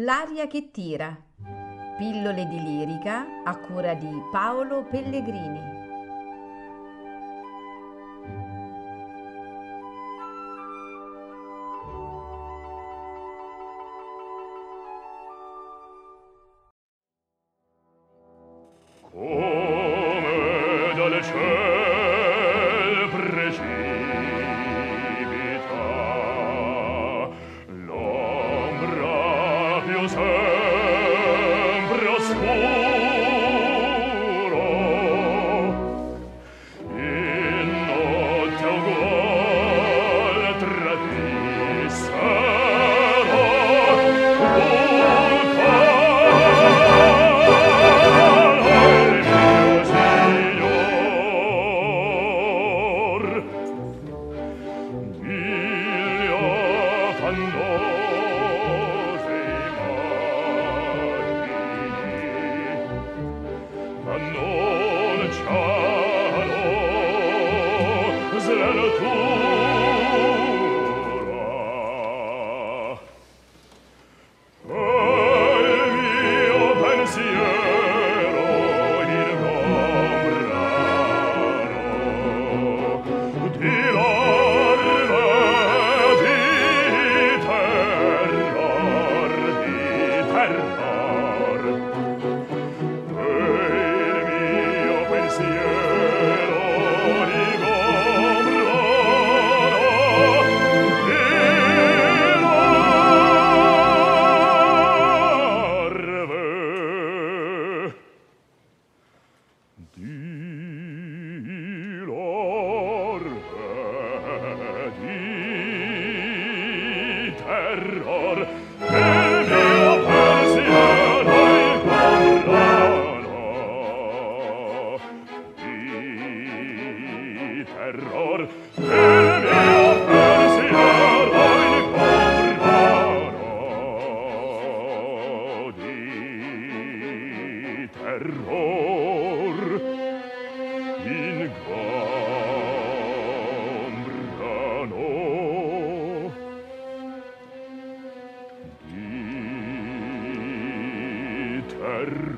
L'aria che tira. Pillole di lirica a cura di Paolo Pellegrini. Come dal ciel Christ. error che mio pensiero incontrano di terror che di